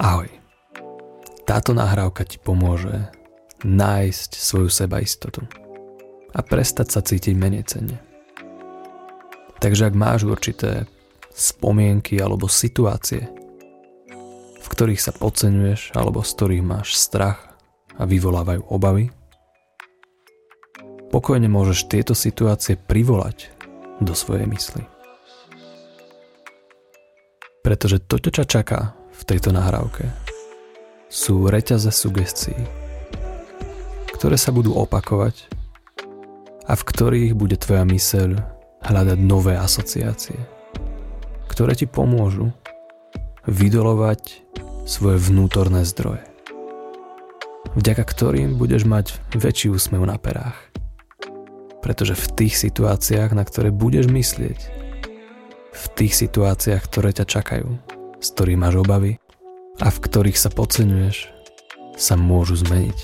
Ahoj. Táto nahrávka ti pomôže nájsť svoju sebaistotu a prestať sa cítiť menej cenne. Takže ak máš určité spomienky alebo situácie, v ktorých sa podceňuješ alebo z ktorých máš strach a vyvolávajú obavy, pokojne môžeš tieto situácie privolať do svojej mysli. Pretože to, čo ťa čaká v tejto nahrávke, sú reťaze sugestií, ktoré sa budú opakovať a v ktorých bude tvoja myseľ hľadať nové asociácie, ktoré ti pomôžu vydolovať svoje vnútorné zdroje, vďaka ktorým budeš mať väčší úsmev na perách. Pretože v tých situáciách, na ktoré budeš myslieť, v tých situáciách, ktoré ťa čakajú, z ktorých máš obavy a v ktorých sa podceňuješ, sa môžu zmeniť.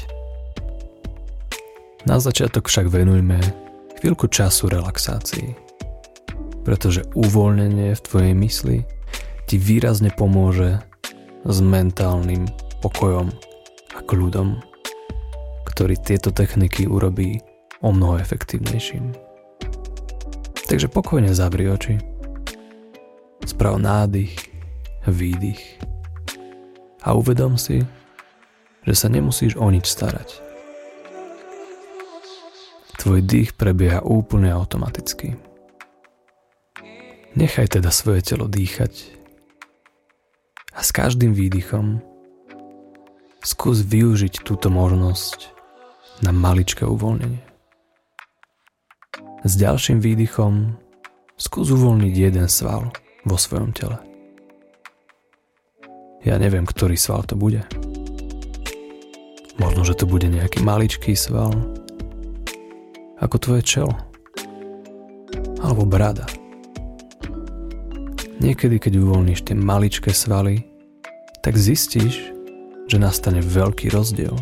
Na začiatok však venujme chvíľku času relaxácii, pretože uvoľnenie v tvojej mysli ti výrazne pomôže s mentálnym pokojom a kľudom, ktorý tieto techniky urobí o mnoho efektívnejším. Takže pokojne zavri oči Sprav nádych, výdych a uvedom si, že sa nemusíš o nič starať. Tvoj dých prebieha úplne automaticky. Nechaj teda svoje telo dýchať a s každým výdychom skús využiť túto možnosť na maličké uvoľnenie. S ďalším výdychom skús uvoľniť jeden sval – vo svojom tele. Ja neviem, ktorý sval to bude. Možno, že to bude nejaký maličký sval, ako tvoje čelo. Alebo brada. Niekedy, keď uvoľníš tie maličké svaly, tak zistíš, že nastane veľký rozdiel.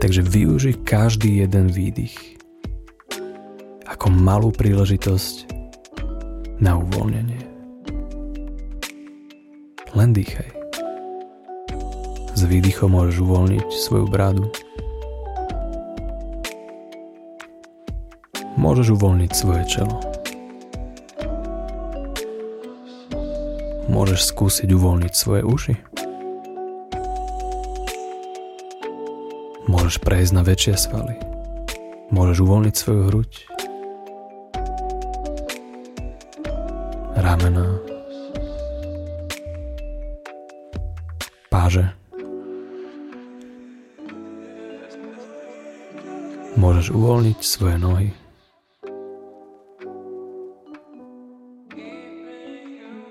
Takže využij každý jeden výdych ako malú príležitosť na uvoľnenie. Len dýchaj. S výdychom môžeš uvoľniť svoju bradu. Môžeš uvoľniť svoje čelo. Môžeš skúsiť uvoľniť svoje uši. Môžeš prejsť na väčšie svaly. Môžeš uvoľniť svoju hruď. ramena, páže. Môžeš uvoľniť svoje nohy.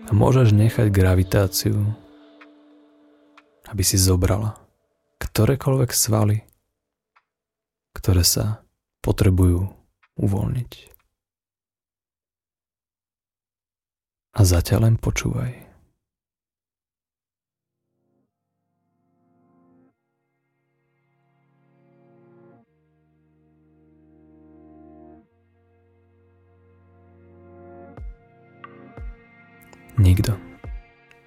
A môžeš nechať gravitáciu, aby si zobrala ktorékoľvek svaly, ktoré sa potrebujú uvoľniť. a zatiaľ len počúvaj. Nikto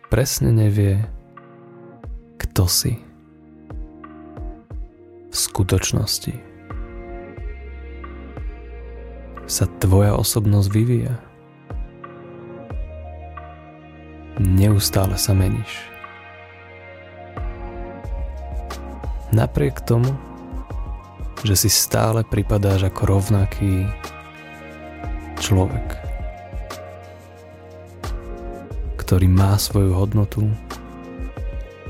presne nevie, kto si v skutočnosti sa tvoja osobnosť vyvíja. neustále sa meníš. Napriek tomu, že si stále pripadáš ako rovnaký človek, ktorý má svoju hodnotu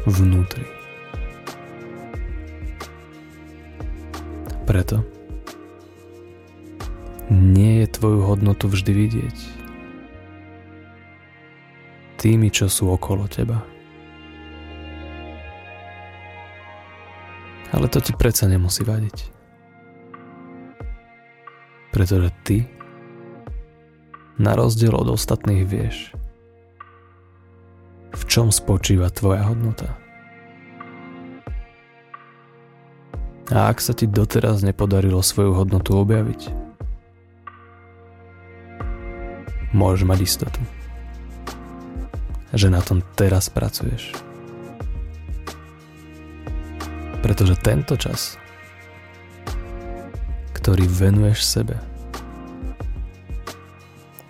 vnútri. Preto nie je tvoju hodnotu vždy vidieť tými, čo sú okolo teba. Ale to ti predsa nemusí vadiť. Pretože ty, na rozdiel od ostatných, vieš, v čom spočíva tvoja hodnota. A ak sa ti doteraz nepodarilo svoju hodnotu objaviť, môžeš mať istotu že na tom teraz pracuješ. Pretože tento čas, ktorý venuješ sebe,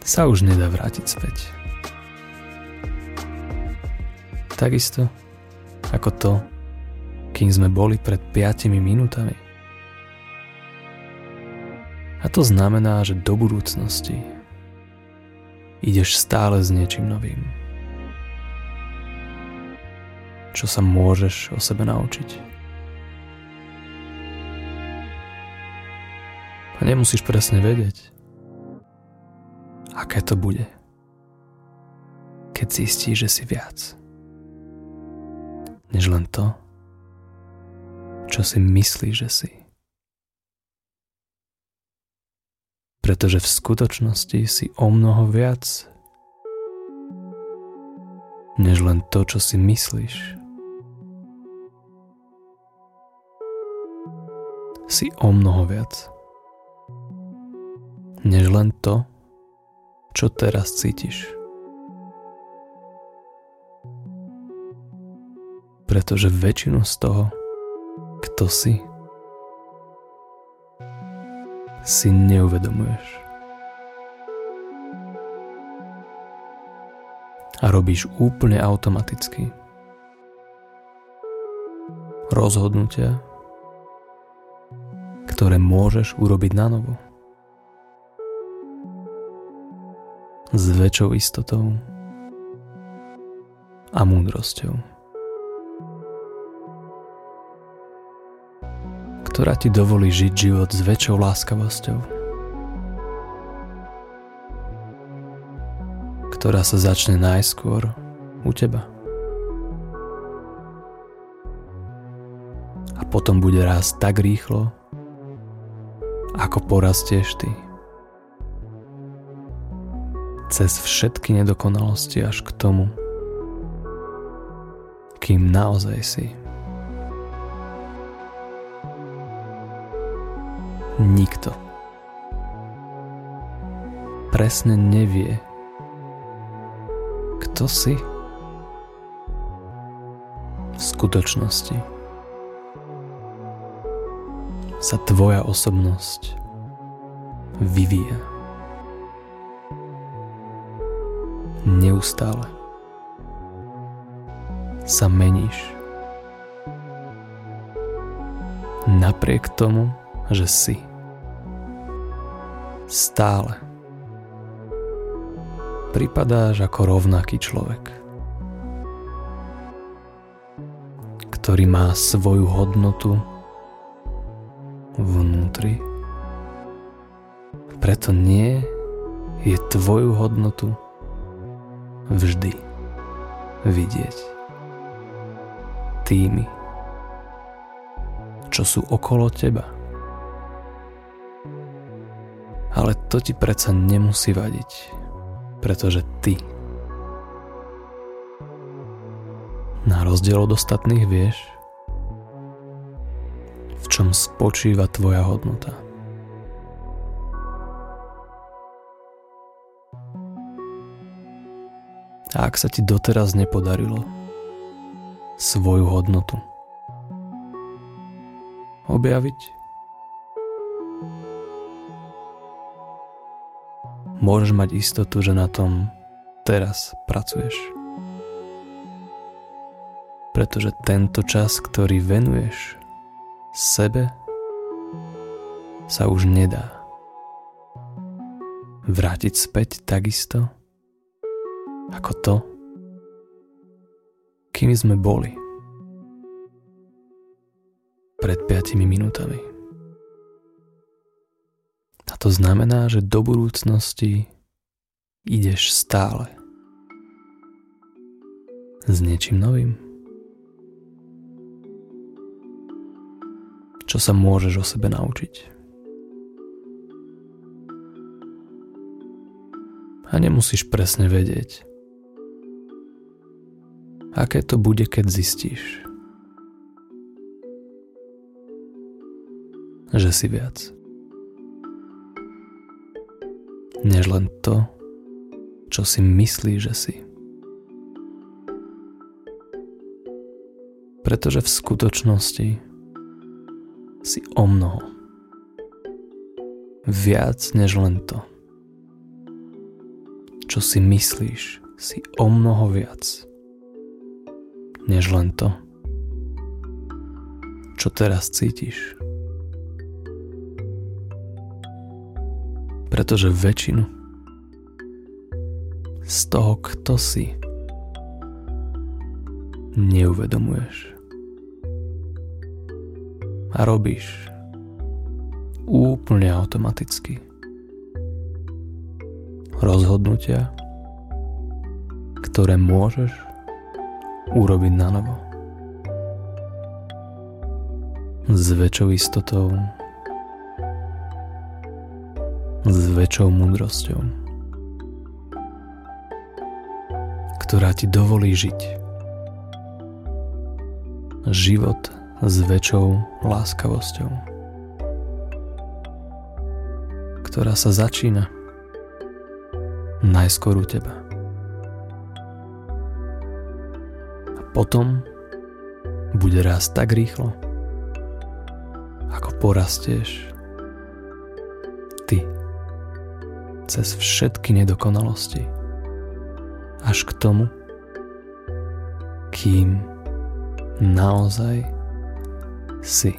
sa už nedá vrátiť späť. Takisto ako to, kým sme boli pred 5 minútami. A to znamená, že do budúcnosti ideš stále s niečím novým. Čo sa môžeš o sebe naučiť. A nemusíš presne vedieť, aké to bude, keď zistíš, že si viac. Než len to, čo si myslíš, že si. Pretože v skutočnosti si o mnoho viac, než len to, čo si myslíš. Si o mnoho viac, než len to, čo teraz cítiš. Pretože väčšinu z toho, kto si, si neuvedomuješ. A robíš úplne automaticky. Rozhodnutia, ktoré môžeš urobiť na novo. s väčšou istotou a múdrosťou, ktorá ti dovolí žiť život s väčšou láskavosťou, ktorá sa začne najskôr u teba. A potom bude rásť tak rýchlo, ako porastieš ty cez všetky nedokonalosti až k tomu, kým naozaj si. Nikto presne nevie, kto si v skutočnosti sa tvoja osobnosť vyvíja. neustále sa meníš. Napriek tomu, že si stále pripadáš ako rovnaký človek, ktorý má svoju hodnotu vnútri. Preto nie je tvoju hodnotu vždy vidieť tými, čo sú okolo teba. To ti predsa nemusí vadiť, pretože ty na rozdiel od ostatných vieš, v čom spočíva tvoja hodnota. A ak sa ti doteraz nepodarilo svoju hodnotu objaviť, môžeš mať istotu, že na tom teraz pracuješ. Pretože tento čas, ktorý venuješ sebe, sa už nedá vrátiť späť takisto, ako to, kým sme boli pred 5 minútami. To znamená, že do budúcnosti ideš stále s niečím novým. Čo sa môžeš o sebe naučiť. A nemusíš presne vedieť, aké to bude, keď zistíš, že si viac než len to, čo si myslí, že si. Pretože v skutočnosti si o mnoho. Viac než len to. Čo si myslíš, si o mnoho viac. Než len to, čo teraz cítiš. Pretože väčšinu z toho, kto si, neuvedomuješ. A robíš úplne automaticky. Rozhodnutia, ktoré môžeš urobiť na novo. S väčšou istotou, väčšou múdrosťou, ktorá ti dovolí žiť život s väčšou láskavosťou, ktorá sa začína najskôr u teba. A potom bude rásť tak rýchlo, ako porastieš cez všetky nedokonalosti až k tomu, kým naozaj si.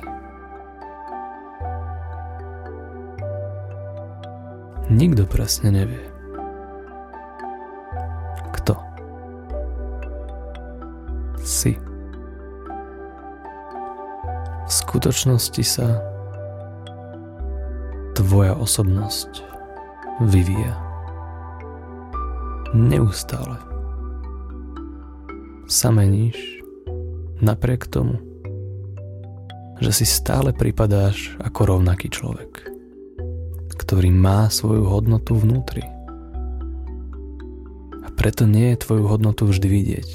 Nikto presne nevie. Kto? Si. V skutočnosti sa tvoja osobnosť vyvíja. Neustále. Sa meníš Napriek tomu, že si stále pripadáš ako rovnaký človek, ktorý má svoju hodnotu vnútri. A preto nie je tvoju hodnotu vždy vidieť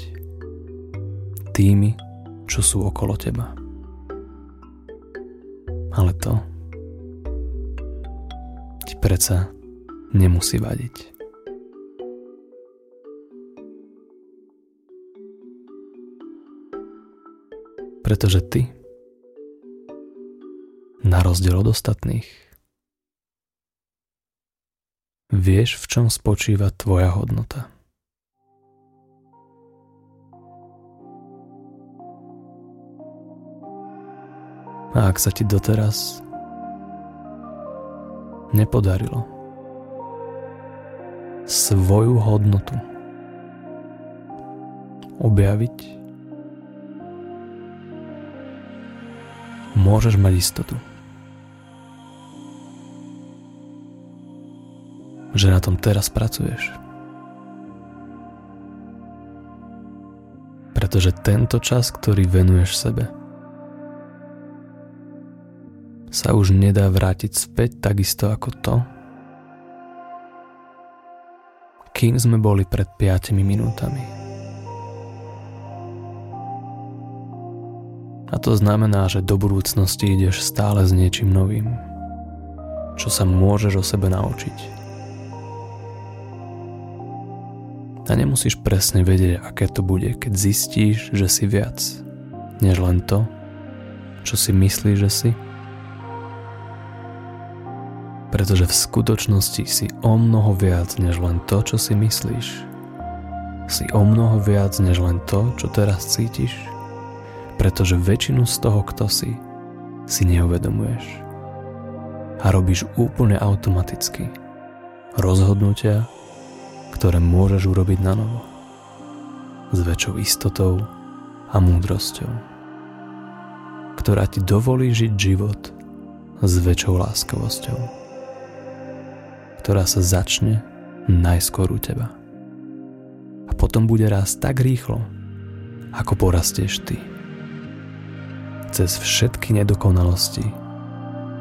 tými, čo sú okolo teba. Ale to ti predsa nemusí vadiť. Pretože ty, na rozdiel od ostatných, vieš, v čom spočíva tvoja hodnota. A ak sa ti doteraz nepodarilo svoju hodnotu objaviť môžeš mať istotu. Že na tom teraz pracuješ. Pretože tento čas, ktorý venuješ sebe, sa už nedá vrátiť späť takisto ako to, kým sme boli pred 5 minútami. A to znamená, že do budúcnosti ideš stále s niečím novým, čo sa môžeš o sebe naučiť. A nemusíš presne vedieť, aké to bude, keď zistíš, že si viac, než len to, čo si myslíš, že si. Pretože v skutočnosti si o mnoho viac, než len to, čo si myslíš. Si o mnoho viac, než len to, čo teraz cítiš pretože väčšinu z toho, kto si, si neuvedomuješ. A robíš úplne automaticky rozhodnutia, ktoré môžeš urobiť na novo. S väčšou istotou a múdrosťou. Ktorá ti dovolí žiť život s väčšou láskavosťou. Ktorá sa začne najskôr u teba. A potom bude rásť tak rýchlo, ako porastieš ty cez všetky nedokonalosti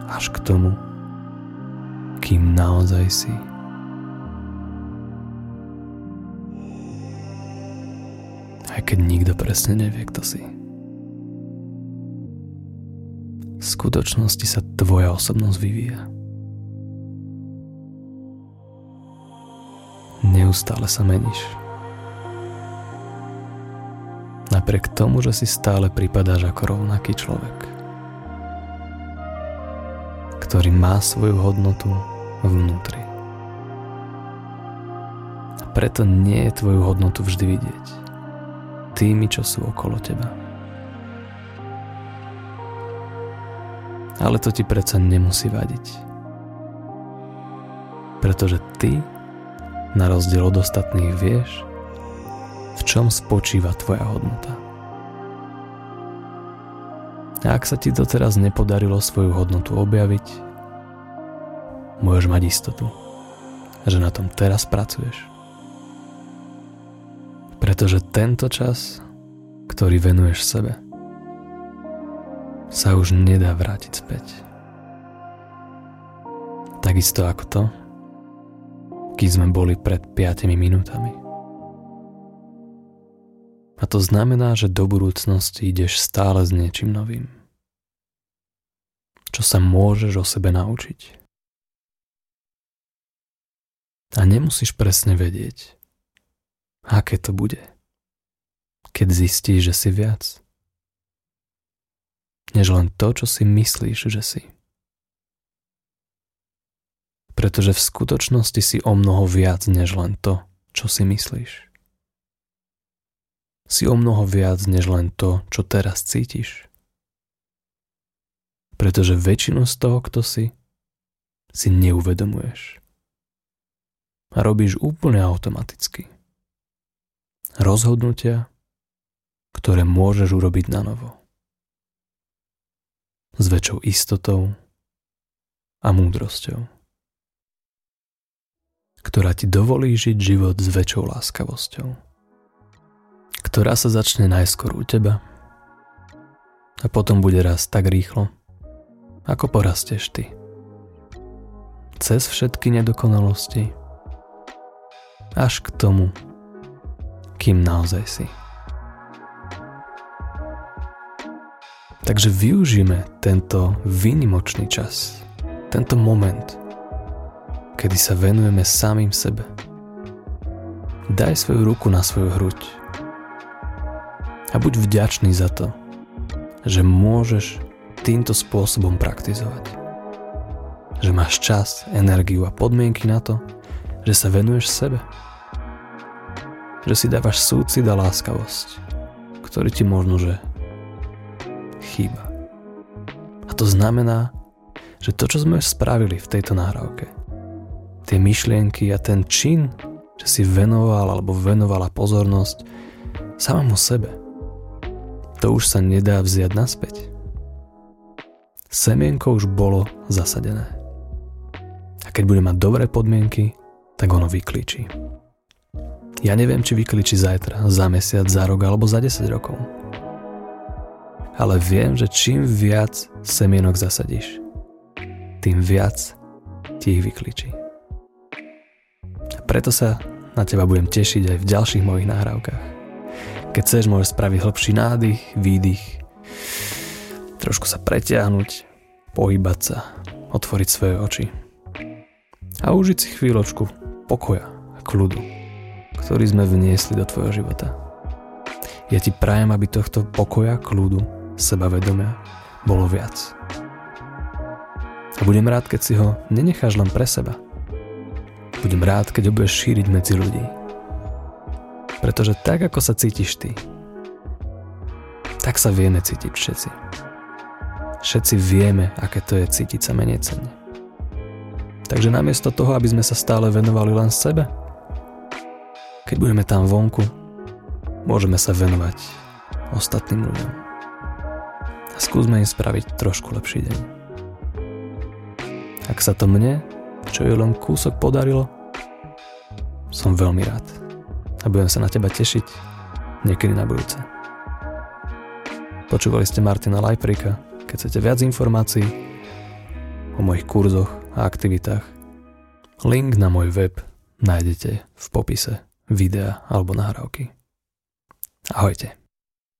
až k tomu, kým naozaj si. Aj keď nikto presne nevie, kto si. V skutočnosti sa tvoja osobnosť vyvíja. Neustále sa meníš. Napriek tomu, že si stále pripadáš ako rovnaký človek, ktorý má svoju hodnotu vnútri. A preto nie je tvoju hodnotu vždy vidieť tými, čo sú okolo teba. Ale to ti predsa nemusí vadiť. Pretože ty, na rozdiel od ostatných, vieš, v čom spočíva tvoja hodnota. A ak sa ti doteraz nepodarilo svoju hodnotu objaviť, môžeš mať istotu, že na tom teraz pracuješ. Pretože tento čas, ktorý venuješ sebe, sa už nedá vrátiť späť. Takisto ako to, keď sme boli pred 5 minútami. A to znamená, že do budúcnosti ideš stále s niečím novým. Čo sa môžeš o sebe naučiť. A nemusíš presne vedieť, aké to bude, keď zistíš, že si viac. Než len to, čo si myslíš, že si. Pretože v skutočnosti si o mnoho viac, než len to, čo si myslíš si o mnoho viac než len to, čo teraz cítiš. Pretože väčšinu z toho, kto si, si neuvedomuješ. A robíš úplne automaticky. Rozhodnutia, ktoré môžeš urobiť na novo. S väčšou istotou a múdrosťou ktorá ti dovolí žiť život s väčšou láskavosťou ktorá sa začne najskôr u teba a potom bude rast tak rýchlo, ako porastieš ty. Cez všetky nedokonalosti až k tomu, kým naozaj si. Takže využíme tento výnimočný čas, tento moment, kedy sa venujeme samým sebe. Daj svoju ruku na svoju hruď a buď vďačný za to, že môžeš týmto spôsobom praktizovať. Že máš čas, energiu a podmienky na to, že sa venuješ sebe. Že si dávaš súcit a láskavosť, ktorý ti možno, že chýba. A to znamená, že to, čo sme spravili v tejto nahrávke, tie myšlienky a ten čin, že si venoval alebo venovala pozornosť samému sebe, to už sa nedá vziať naspäť. Semienko už bolo zasadené. A keď bude mať dobré podmienky, tak ono vyklíči. Ja neviem, či vyklíči zajtra, za mesiac, za rok alebo za 10 rokov. Ale viem, že čím viac semienok zasadíš, tým viac ti ich vyklíči. Preto sa na teba budem tešiť aj v ďalších mojich nahrávkach. Keď chceš, môžeš spraviť hlbší nádych, výdych, trošku sa pretiahnuť, pohybať sa, otvoriť svoje oči a užiť si chvíľočku pokoja a kľudu, ktorý sme vniesli do tvojho života. Ja ti prajem, aby tohto pokoja, kľudu, sebavedomia bolo viac. A budem rád, keď si ho nenecháš len pre seba. Budem rád, keď ho budeš šíriť medzi ľudí pretože tak, ako sa cítiš ty, tak sa vieme cítiť všetci. Všetci vieme, aké to je cítiť sa menej cenne. Takže namiesto toho, aby sme sa stále venovali len sebe, keď budeme tam vonku, môžeme sa venovať ostatným ľuďom. A skúsme im spraviť trošku lepší deň. Ak sa to mne, čo je len kúsok podarilo, som veľmi rád a budem sa na teba tešiť niekedy na budúce. Počúvali ste Martina Lajprika. Keď chcete viac informácií o mojich kurzoch a aktivitách, link na môj web nájdete v popise videa alebo nahrávky. Ahojte.